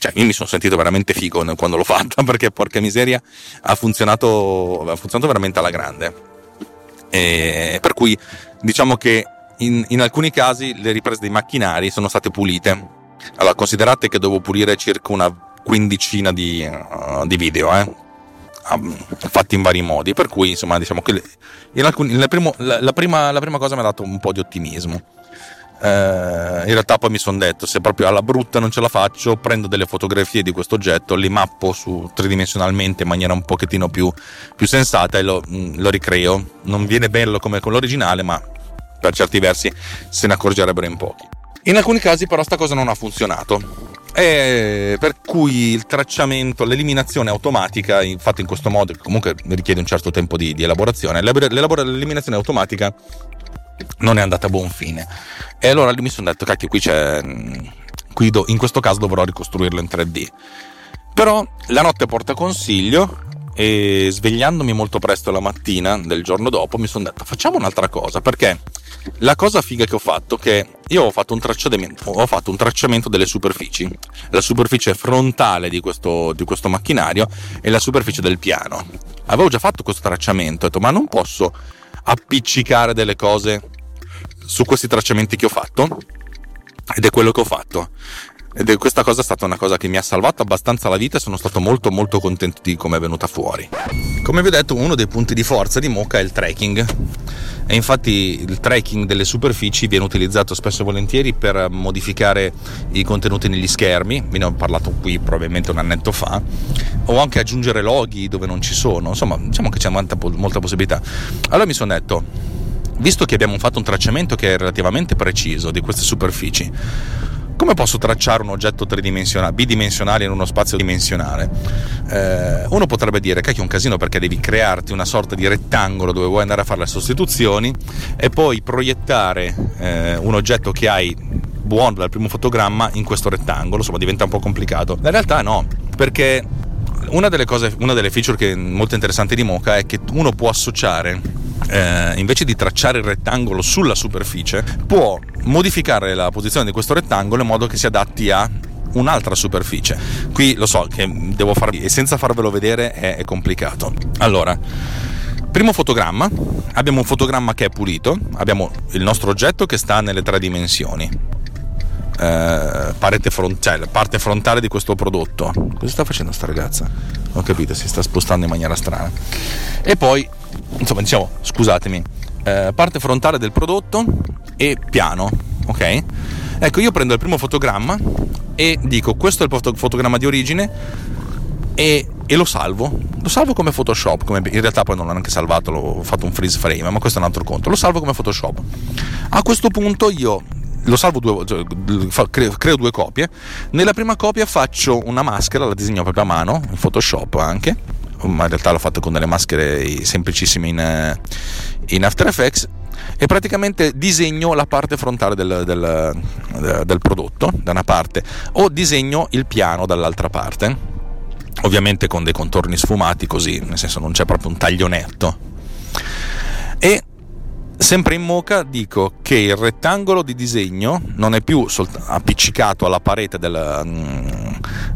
cioè io mi sono sentito veramente figo quando l'ho fatta perché porca miseria ha funzionato, ha funzionato veramente alla grande e per cui diciamo che in, in, alcuni casi le riprese dei macchinari sono state pulite allora considerate che devo pulire circa una quindicina di, uh, di video eh? fatti in vari modi per cui insomma diciamo che in alcuni, primo, la, la, prima, la prima cosa mi ha dato un po' di ottimismo eh, in realtà poi mi sono detto se proprio alla brutta non ce la faccio prendo delle fotografie di questo oggetto li mappo su tridimensionalmente in maniera un pochettino più, più sensata e lo, mm, lo, ricreo. Non viene bello come con l'originale ma per certi versi se ne accorgerebbero in pochi. In alcuni casi però sta cosa non ha funzionato. Per cui il tracciamento, l'eliminazione automatica fatta in questo modo, che comunque richiede un certo tempo di, di elaborazione, l'eliminazione automatica non è andata a buon fine. E allora mi sono detto, cacchio, qui c'è. Qui do, in questo caso dovrò ricostruirlo in 3D. Però la notte porta consiglio e svegliandomi molto presto la mattina del giorno dopo mi sono detto facciamo un'altra cosa perché la cosa figa che ho fatto è che io ho fatto ho fatto un tracciamento delle superfici la superficie frontale di questo, di questo macchinario e la superficie del piano avevo già fatto questo tracciamento ho detto ma non posso appiccicare delle cose su questi tracciamenti che ho fatto ed è quello che ho fatto ed questa cosa è stata una cosa che mi ha salvato abbastanza la vita e sono stato molto molto contento di come è venuta fuori. Come vi ho detto, uno dei punti di forza di Mocha è il tracking. E infatti il tracking delle superfici viene utilizzato spesso e volentieri per modificare i contenuti negli schermi, ve ne ho parlato qui probabilmente un annetto fa, o anche aggiungere loghi dove non ci sono, insomma diciamo che c'è molta, molta possibilità. Allora mi sono detto, visto che abbiamo fatto un tracciamento che è relativamente preciso di queste superfici, come posso tracciare un oggetto tridimensionale, bidimensionale in uno spazio dimensionale? Eh, uno potrebbe dire che è un casino perché devi crearti una sorta di rettangolo dove vuoi andare a fare le sostituzioni e poi proiettare eh, un oggetto che hai buono dal primo fotogramma in questo rettangolo, insomma diventa un po' complicato. In realtà no, perché una delle, cose, una delle feature che è molto interessante di Mocha è che uno può associare eh, invece di tracciare il rettangolo sulla superficie, può modificare la posizione di questo rettangolo in modo che si adatti a un'altra superficie. Qui lo so che devo farvi e senza farvelo vedere è, è complicato. Allora, primo fotogramma, abbiamo un fotogramma che è pulito, abbiamo il nostro oggetto che sta nelle tre dimensioni. Eh, parete front- cioè, parte frontale di questo prodotto. Cosa sta facendo sta ragazza? Ho capito, si sta spostando in maniera strana. E poi, insomma, diciamo, scusatemi, eh, parte frontale del prodotto e piano, ok? Ecco, io prendo il primo fotogramma e dico questo è il fotogramma di origine e, e, lo salvo. Lo salvo come Photoshop, come, in realtà poi non l'ho neanche salvato, l'ho fatto un freeze frame, ma questo è un altro conto. Lo salvo come Photoshop. A questo punto io lo salvo due cioè, creo, due copie. Nella prima copia faccio una maschera, la disegno proprio a mano, in Photoshop anche, ma in realtà l'ho fatto con delle maschere semplicissime in, in After Effects. E praticamente disegno la parte frontale del, del, del prodotto da una parte o disegno il piano dall'altra parte. Ovviamente con dei contorni sfumati così nel senso non c'è proprio un taglio netto e Sempre in Mocha dico che il rettangolo di disegno non è più solt- appiccicato alla parete del, mm,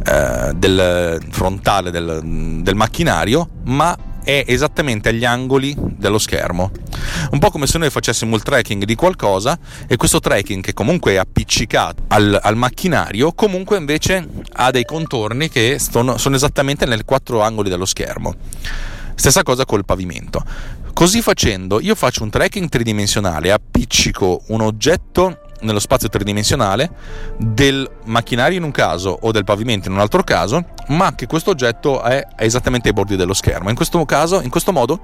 eh, del frontale del, del macchinario, ma è esattamente agli angoli dello schermo. Un po' come se noi facessimo il tracking di qualcosa e questo tracking che comunque è appiccicato al, al macchinario, comunque invece ha dei contorni che sono, sono esattamente nei quattro angoli dello schermo. Stessa cosa col pavimento. Così facendo io faccio un tracking tridimensionale, appiccico un oggetto nello spazio tridimensionale del macchinario in un caso o del pavimento in un altro caso, ma che questo oggetto è esattamente ai bordi dello schermo. In questo caso, in questo modo,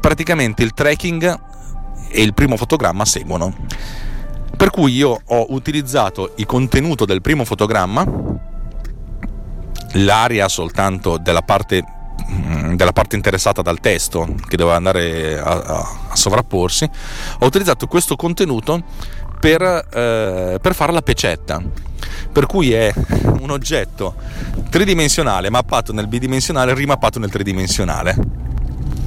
praticamente il tracking e il primo fotogramma seguono. Per cui io ho utilizzato il contenuto del primo fotogramma, l'area soltanto della parte della parte interessata dal testo che doveva andare a, a, a sovrapporsi, ho utilizzato questo contenuto per, eh, per fare la pecetta. Per cui è un oggetto tridimensionale mappato nel bidimensionale, rimappato nel tridimensionale.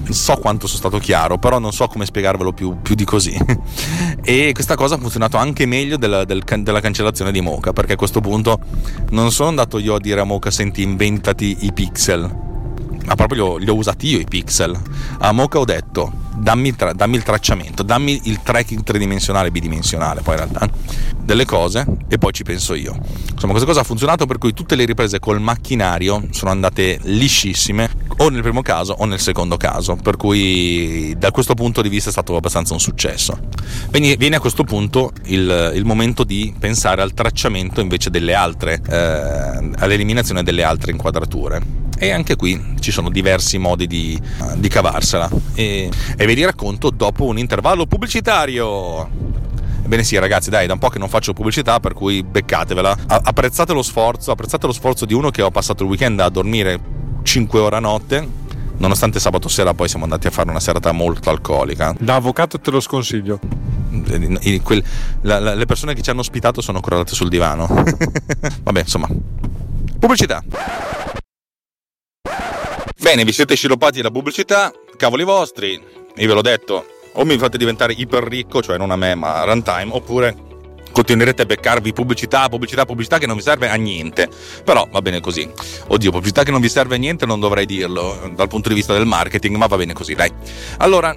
So quanto sono stato chiaro, però non so come spiegarvelo più, più di così. e questa cosa ha funzionato anche meglio della, del, della cancellazione di Mocha, perché a questo punto non sono andato io a dire a Mocha: senti, inventati i pixel ma proprio li ho usati io i pixel. A Mocha ho detto dammi, tra, dammi, il tracciamento, dammi il tracking tridimensionale, bidimensionale, poi in realtà, delle cose e poi ci penso io. Insomma, questa cosa ha funzionato per cui tutte le riprese col macchinario sono andate liscissime, o nel primo caso o nel secondo caso, per cui da questo punto di vista è stato abbastanza un successo. Quindi viene a questo punto il, il momento di pensare al tracciamento invece delle altre, eh, all'eliminazione delle altre inquadrature e anche qui ci sono diversi modi di, di cavarsela e, e ve li racconto dopo un intervallo pubblicitario. Ebbene sì ragazzi dai da un po' che non faccio pubblicità per cui beccatevela. Apprezzate lo sforzo apprezzate lo sforzo di uno che ho passato il weekend a dormire 5 ore a notte. Nonostante sabato sera poi siamo andati a fare una serata molto alcolica. Da avvocato te lo sconsiglio. Le persone che ci hanno ospitato sono crollate sul divano. Vabbè insomma. Pubblicità. Bene, vi siete sciropati della pubblicità, cavoli vostri, io ve l'ho detto, o mi fate diventare iper ricco, cioè non a me ma a runtime, oppure continuerete a beccarvi pubblicità, pubblicità, pubblicità che non vi serve a niente. Però va bene così. Oddio, pubblicità che non vi serve a niente non dovrei dirlo dal punto di vista del marketing, ma va bene così, dai. Allora,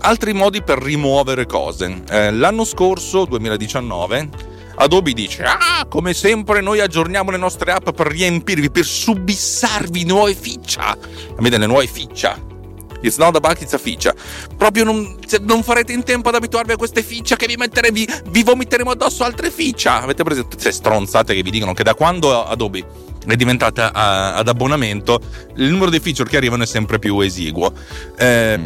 altri modi per rimuovere cose. Eh, l'anno scorso, 2019, Adobe dice: Ah, come sempre, noi aggiorniamo le nostre app per riempirvi, per subissarvi nuove feature. Avete le nuove feature. It's not a bug, it's a feature. Proprio non, non, farete in tempo ad abituarvi a queste feature che vi, vi, vi vomiteremo addosso altre feature. Avete preso tutte queste stronzate che vi dicono che da quando Adobe è diventata a, ad abbonamento, il numero di feature che arrivano è sempre più esiguo. Eh,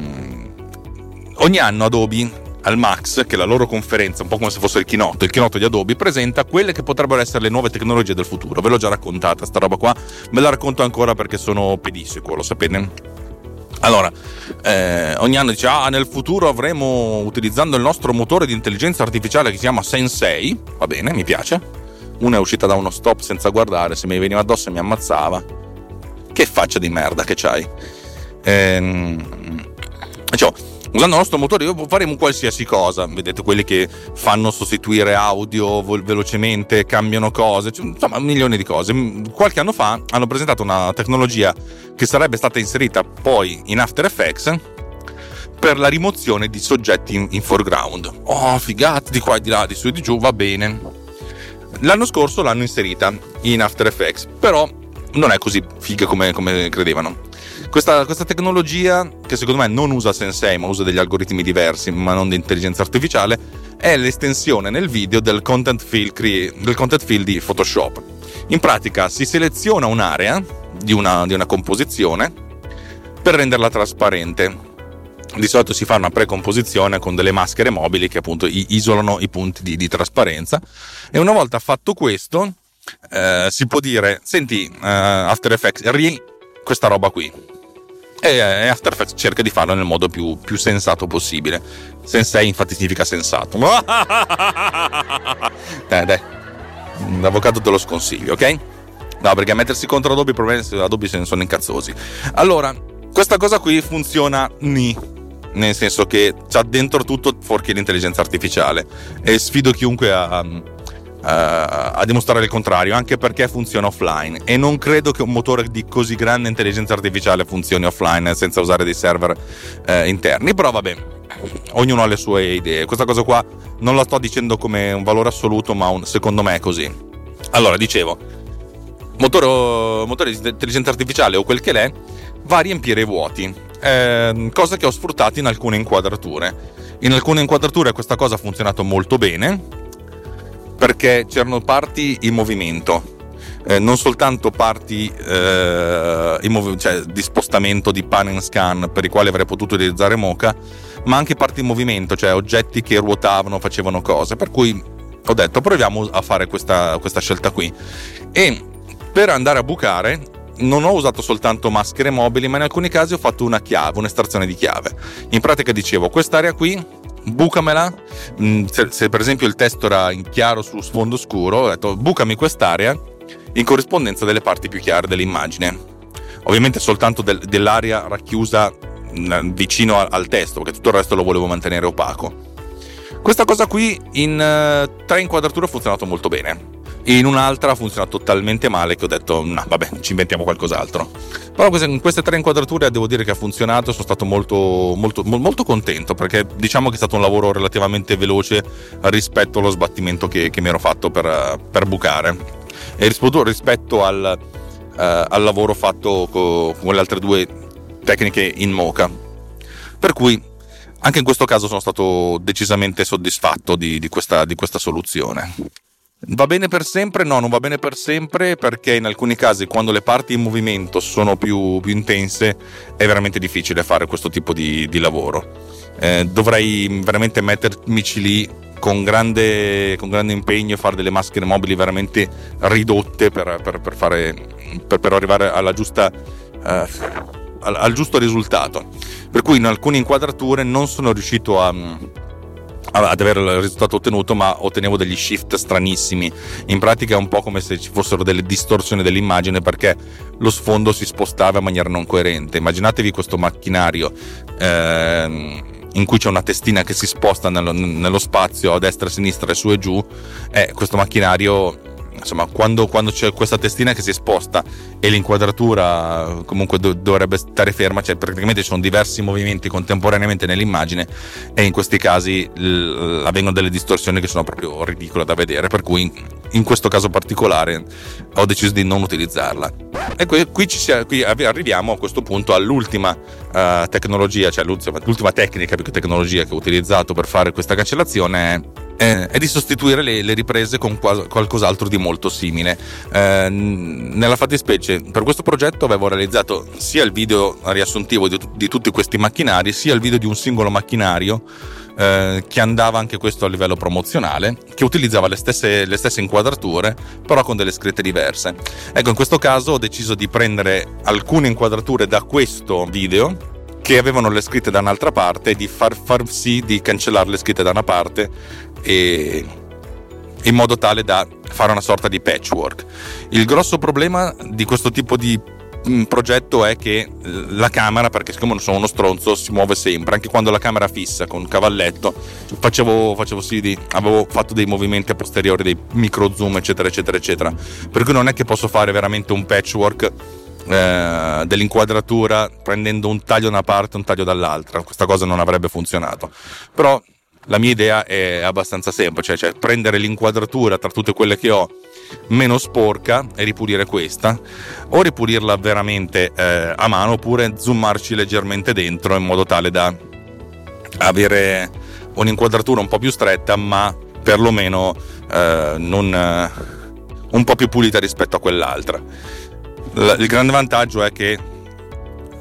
ogni anno Adobe al Max, che è la loro conferenza, un po' come se fosse il keynote, il keynote di Adobe, presenta quelle che potrebbero essere le nuove tecnologie del futuro. Ve l'ho già raccontata, sta roba qua, ve la racconto ancora perché sono pedissequo, lo sapete? Allora, eh, ogni anno dice, ah, nel futuro avremo, utilizzando il nostro motore di intelligenza artificiale che si chiama Sensei, va bene, mi piace. Una è uscita da uno stop senza guardare, se mi veniva addosso mi ammazzava. Che faccia di merda che c'hai. Ehm, cioè, usando il nostro motore faremo qualsiasi cosa. Vedete quelli che fanno sostituire audio velocemente cambiano cose insomma milioni di cose. Qualche anno fa hanno presentato una tecnologia che sarebbe stata inserita poi in After Effects per la rimozione di soggetti in, in foreground. Oh figata di qua e di là di su e di giù va bene. L'anno scorso l'hanno inserita in After Effects però non è così figa come, come credevano questa, questa, tecnologia, che secondo me non usa Sensei, ma usa degli algoritmi diversi, ma non di intelligenza artificiale, è l'estensione nel video del content field, del content field di Photoshop. In pratica si seleziona un'area di una, di una composizione per renderla trasparente. Di solito si fa una precomposizione con delle maschere mobili che appunto isolano i punti di, di trasparenza e una volta fatto questo eh, si può dire senti uh, After Effects ri questa roba qui e eh, After Effects cerca di farlo nel modo più, più sensato possibile. Sensei infatti significa sensato. dai, dai, l'avvocato te lo sconsiglio, ok? No, perché mettersi contro Adobe, problemi Adobe se ne sono incazzosi. Allora, questa cosa qui funziona ni, nel senso che c'ha dentro tutto fuorché l'intelligenza artificiale e sfido chiunque a, a, a, dimostrare il contrario, anche perché funziona offline e non credo che un motore di così grande intelligenza artificiale funzioni offline senza usare dei server eh, interni, però vabbè, ognuno ha le sue idee. Questa cosa qua non la sto dicendo come un valore assoluto, ma un, secondo me è così. Allora, dicevo, motore, motore di intelligenza artificiale o quel che l'è, va a riempire i vuoti, eh, cosa che ho sfruttato in alcune inquadrature. In alcune inquadrature questa cosa ha funzionato molto bene perché c'erano parti in movimento, eh, non soltanto parti eh, mov- cioè, di spostamento di pan and scan per i quali avrei potuto utilizzare Mocha, ma anche parti in movimento, cioè oggetti che ruotavano, facevano cose. Per cui ho detto proviamo a fare questa, questa scelta qui. E per andare a bucare non ho usato soltanto maschere mobili, ma in alcuni casi ho fatto una chiave, un'estrazione di chiave. In pratica dicevo, quest'area qui, bucamela. Mm, se, se, per esempio il testo era in chiaro su sfondo scuro, ho detto bucami quest'area in corrispondenza delle parti più chiare dell'immagine. Ovviamente soltanto del, dell'area racchiusa mm, vicino al testo, perché tutto il resto lo volevo mantenere opaco. Questa cosa qui in uh, tre inquadrature ha funzionato molto bene in un'altra ha funzionato talmente male che ho detto no vabbè ci inventiamo qualcos'altro. Però in queste tre inquadrature devo dire che ha funzionato sono stato molto, molto, molto contento perché diciamo che è stato un lavoro relativamente veloce rispetto allo sbattimento che, che mi ero fatto per, per bucare. E rispetto, al, uh, al, lavoro fatto con, con le altre due tecniche in moca. Per cui anche in questo caso sono stato decisamente soddisfatto di, di, questa, di questa soluzione Va bene per sempre? No, non va bene per sempre perché in alcuni casi quando le parti in movimento sono più, più intense è veramente difficile fare questo tipo di, di lavoro. Eh, dovrei veramente mettermici lì con grande, con grande, impegno e fare delle maschere mobili veramente ridotte per, per, per, fare, per arrivare giusta, eh, al, al giusto risultato. Per cui in alcune inquadrature non sono riuscito a ad avere il risultato ottenuto, ma ottenevo degli shift stranissimi. In pratica è un po' come se ci fossero delle distorsioni dell'immagine perché lo sfondo si spostava in maniera non coerente. Immaginatevi questo macchinario. Ehm, in cui c'è una testina che si sposta nello, nello, spazio a destra, a sinistra e su e giù, eh, questo macchinario insomma, quando, quando, c'è questa testina che si sposta e l'inquadratura comunque do, dovrebbe stare ferma, cioè praticamente ci sono diversi movimenti contemporaneamente nell'immagine e in questi casi l- avvengono delle distorsioni che sono proprio ridicole da vedere, per cui in, in questo caso particolare ho deciso di non utilizzarla. E qui, qui, sia, qui arriviamo a questo punto all'ultima uh, tecnologia, cioè l'ultima, tecnica più che tecnologia che ho utilizzato per fare questa cancellazione è eh, è di sostituire le, le riprese con qual- qualcos'altro di molto simile. Eh, nella fattispecie, per questo progetto avevo realizzato sia il video riassuntivo di, di tutti questi macchinari, sia il video di un singolo macchinario. Eh, che andava anche questo a livello promozionale, che utilizzava le stesse, le stesse, inquadrature, però con delle scritte diverse. Ecco, in questo caso ho deciso di prendere alcune inquadrature da questo video che avevano le scritte da un'altra parte e di far, far sì di cancellare le scritte da una parte e in modo tale da fare una sorta di patchwork. Il grosso problema di questo tipo di progetto è che eh, la camera, perché siccome non sono uno stronzo, si muove sempre, anche quando la camera fissa con un cavalletto, facevo, facevo sì avevo fatto dei movimenti a posteriori, dei micro zoom, eccetera, eccetera, eccetera. Per cui non è che posso fare veramente un patchwork eh, dell'inquadratura prendendo un taglio da una parte e un taglio dall'altra. Questa cosa non avrebbe funzionato. Però la mia idea è abbastanza semplice, cioè prendere l'inquadratura tra tutte quelle che ho meno sporca e ripulire questa, o ripulirla veramente eh, a mano oppure zoomarci leggermente dentro in modo tale da avere un'inquadratura un po' più stretta ma perlomeno eh, non, eh, un po' più pulita rispetto a quell'altra. L- il grande vantaggio è che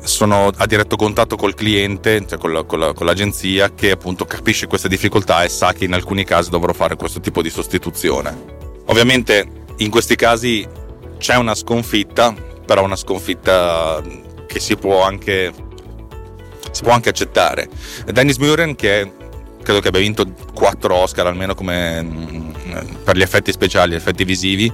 sono a diretto contatto col cliente, cioè con, la, con, la, con, l'agenzia che appunto capisce queste difficoltà e sa che in alcuni casi dovrò fare questo tipo di sostituzione. Ovviamente in questi casi c'è una sconfitta, però una sconfitta che si può anche si può anche accettare. Dennis Muren, che credo che abbia vinto 4 Oscar almeno come, mm, per gli effetti speciali, gli effetti visivi,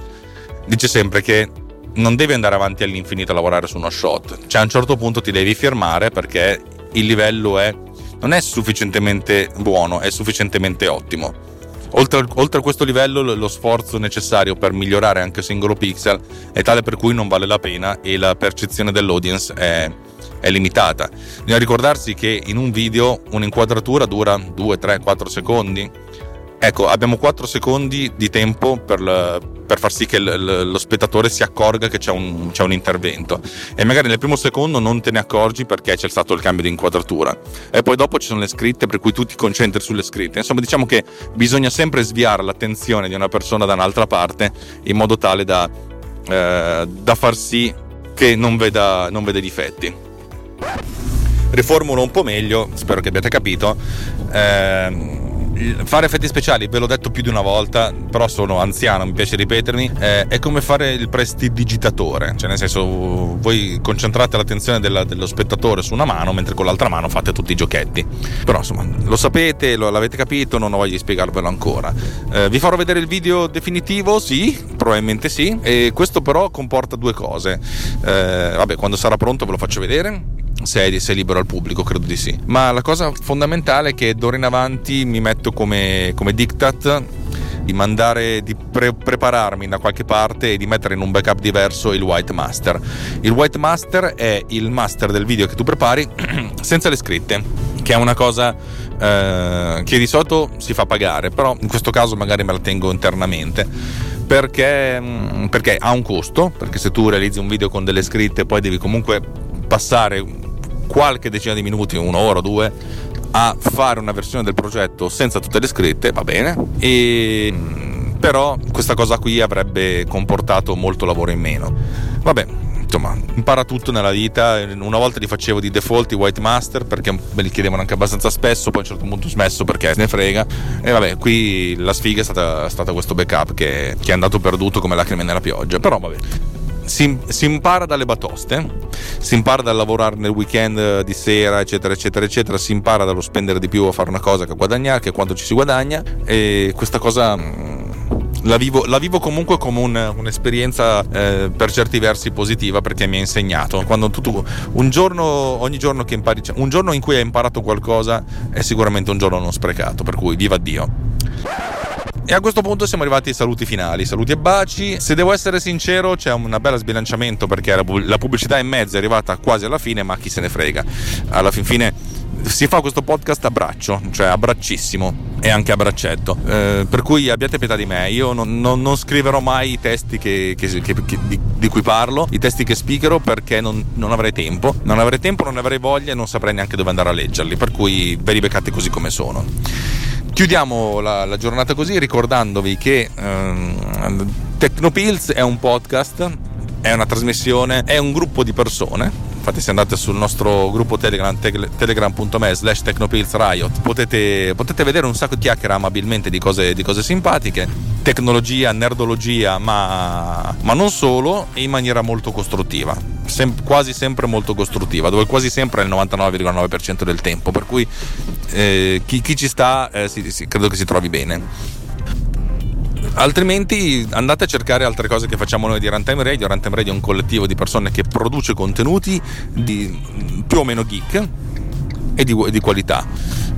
dice sempre che non devi andare avanti all'infinito a lavorare su uno shot, cioè a un certo punto ti devi fermare perché il livello è, non è sufficientemente buono, è sufficientemente ottimo. Oltre, oltre, a questo livello lo sforzo necessario per migliorare anche singolo pixel è tale per cui non vale la pena e la percezione dell'audience è, è limitata. Bisogna ricordarsi che in un video un'inquadratura dura 2, 3, 4 secondi Ecco, abbiamo 4 secondi di tempo per, per far sì che l, lo spettatore si accorga che c'è un, c'è un, intervento e magari nel primo secondo non te ne accorgi perché c'è stato il cambio di inquadratura e poi dopo ci sono le scritte per cui tu ti concentri sulle scritte. Insomma, diciamo che bisogna sempre sviare l'attenzione di una persona da un'altra parte in modo tale da, eh, da far sì che non veda, non veda difetti. Riformulo un po' meglio, spero che abbiate capito. Eh, fare effetti speciali, ve l'ho detto più di una volta, però sono anziano, mi piace ripetermi, eh, è come fare il prestidigitatore, cioè nel senso voi concentrate l'attenzione della, dello spettatore su una mano mentre con l'altra mano fate tutti i giochetti. Però insomma, lo sapete, lo, l'avete capito, non ho voglia di spiegarvelo ancora. Eh, vi farò vedere il video definitivo? Sì, probabilmente sì, e questo però comporta due cose. Eh, vabbè, quando sarà pronto ve lo faccio vedere se è, se è, libero al pubblico, credo di sì. Ma la cosa fondamentale è che d'ora in avanti mi metto come, come diktat di mandare, di pre- prepararmi da qualche parte e di mettere in un backup diverso il white master. Il white master è il master del video che tu prepari senza le scritte, che è una cosa eh, che di solito si fa pagare, però in questo caso magari me la tengo internamente. Perché, mm, perché ha un costo, perché se tu realizzi un video con delle scritte poi devi comunque passare qualche decina di minuti, un'ora o due, a fare una versione del progetto senza tutte le scritte, va bene, e, però questa cosa qui avrebbe comportato molto lavoro in meno. Vabbè, insomma, impara tutto nella vita. Una volta li facevo di default i white master perché me li chiedevano anche abbastanza spesso, poi a un certo punto ho smesso perché se ne frega. E vabbè, qui la sfiga è stata, stata questo backup che, che, è andato perduto come lacrime nella pioggia. Però vabbè si, si, impara dalle batoste, si impara dal lavorare nel weekend di sera, eccetera, eccetera, eccetera, si impara dallo spendere di più a fare una cosa che a guadagnare, che quanto ci si guadagna e questa cosa mm, la vivo, la vivo, comunque come un, un'esperienza eh, per certi versi positiva perché mi ha insegnato. Quando tu, un giorno, ogni giorno che impari, cioè, un giorno in cui hai imparato qualcosa è sicuramente un giorno non sprecato, per cui viva Dio. E a questo punto siamo arrivati ai saluti finali, saluti e baci. Se devo essere sincero, c'è un bella sbilanciamento perché la pubblicità in mezzo è arrivata quasi alla fine, ma chi se ne frega. Alla fin fine si fa questo podcast a braccio, cioè a braccissimo e anche a braccetto. Eh, per cui abbiate pietà di me, io non, non, non scriverò mai i testi che, che, che, di, di, cui parlo, i testi che spiegherò perché non, non, avrei tempo. Non avrei tempo, non avrei voglia e non saprei neanche dove andare a leggerli, per cui ve li beccate così come sono. Chiudiamo la, la giornata così ricordandovi che ehm, Tecnopills è un podcast, è una trasmissione, è un gruppo di persone. Infatti se andate sul nostro gruppo telegram telegram.me slash technopillsriot potete, potete vedere un sacco di chiacchiere amabilmente di cose, di cose simpatiche. Tecnologia, nerdologia ma, ma, non solo e in maniera molto costruttiva Sem- quasi sempre molto costruttiva dove quasi sempre è il 99,9% del tempo per cui eh, chi, chi, ci sta eh, sì, sì, credo che si trovi bene Altrimenti andate a cercare altre cose che facciamo noi di Runtime Radio. Runtime Radio è un collettivo di persone che produce contenuti di più o meno geek e di, di qualità.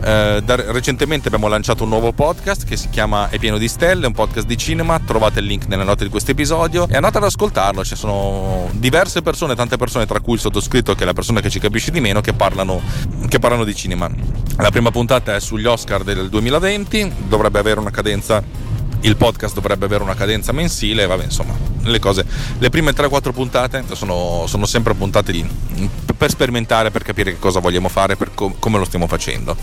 Eh, da, recentemente abbiamo lanciato un nuovo podcast che si chiama È pieno di stelle, un podcast di cinema. Trovate il link nelle note di questo episodio e andate ad ascoltarlo. Ci sono diverse persone, tante persone, tra cui il sottoscritto, che è la persona che ci capisce di meno, che parlano, che parlano di cinema. La prima puntata è sugli Oscar del 2020, dovrebbe avere una cadenza il podcast dovrebbe avere una cadenza mensile, vabbè, insomma, le cose. Le prime 3-4 puntate sono, sono sempre puntate di, per sperimentare, per capire che cosa vogliamo fare, per com- come lo stiamo facendo.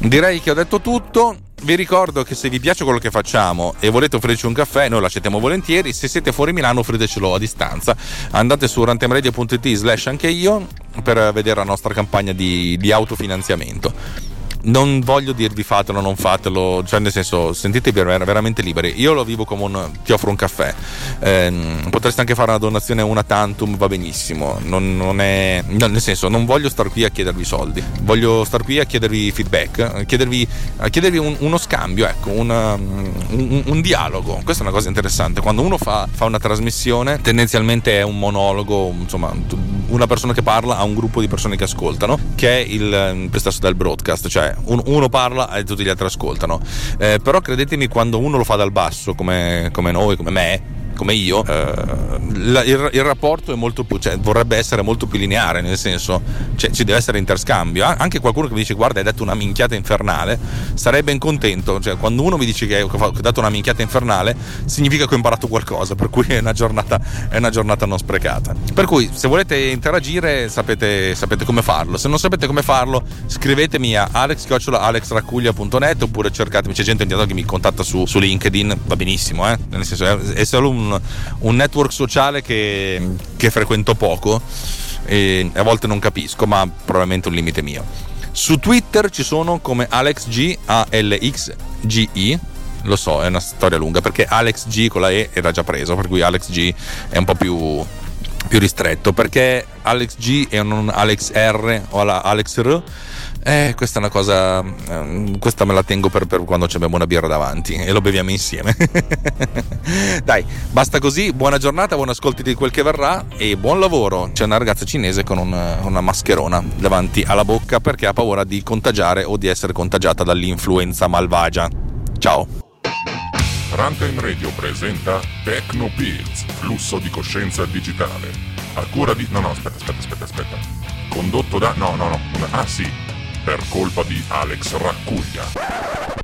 Direi che ho detto tutto. Vi ricordo che se vi piace quello che facciamo e volete offrirci un caffè, noi lo accettiamo volentieri. Se siete fuori Milano, offritecelo a distanza. Andate su rantemradio.it slash anche io per vedere la nostra campagna di, di autofinanziamento. Non voglio dirvi fatelo, non fatelo, cioè nel senso sentitevi veramente liberi. Io lo vivo come un ti offro un caffè. Eh, potreste anche fare una donazione una tantum, va benissimo. Non, non è, no, nel senso, non voglio star qui a chiedervi soldi, voglio star qui a chiedervi feedback, a chiedervi, a chiedervi un, uno scambio, ecco, una, un, un, dialogo. Questa è una cosa interessante. Quando uno fa, fa una trasmissione, tendenzialmente è un monologo, insomma, una persona che parla a un gruppo di persone che ascoltano, che è il stesso del broadcast, cioè un, uno parla e tutti gli altri ascoltano. Eh, però credetemi, quando uno lo fa dal basso, come, come noi, come me, come io, eh, la, il, il, rapporto è molto più, cioè, vorrebbe essere molto più lineare, nel senso cioè, ci deve essere interscambio. Anche qualcuno che mi dice guarda hai detto una minchiata infernale, sarei ben contento. Cioè, quando uno mi dice che ho dato una minchiata infernale, significa che ho imparato qualcosa, per cui è una giornata, è una giornata non sprecata. Per cui se volete interagire sapete, sapete come farlo. Se non sapete come farlo, scrivetemi a alex.alexracuglia.net oppure cercatemi, c'è gente che mi contatta su, su LinkedIn, va benissimo, eh? nel senso è, è solo un un, network sociale che, che frequento poco e a volte non capisco, ma probabilmente un limite mio. Su Twitter ci sono come AlexG, A-L-X-G-I. Lo so, è una storia lunga perché Alex G con la E era già preso, per cui Alex G è un po' più, più ristretto. Perché Alex G e non Alex R o Alex R eh, questa è una cosa. Eh, questa me la tengo per, per quando abbiamo una birra davanti e lo beviamo insieme. Dai, basta così. Buona giornata, buon ascolti di quel che verrà e buon lavoro. C'è una ragazza cinese con una, una mascherona davanti alla bocca perché ha paura di contagiare o di essere contagiata dall'influenza malvagia. Ciao. Runtime Radio presenta Techno Pills, flusso di coscienza digitale. A cura di. No, no, aspetta, aspetta, aspetta, aspetta. Condotto da. No, no, no. Ah, sì per colpa di Alex Raccuglia.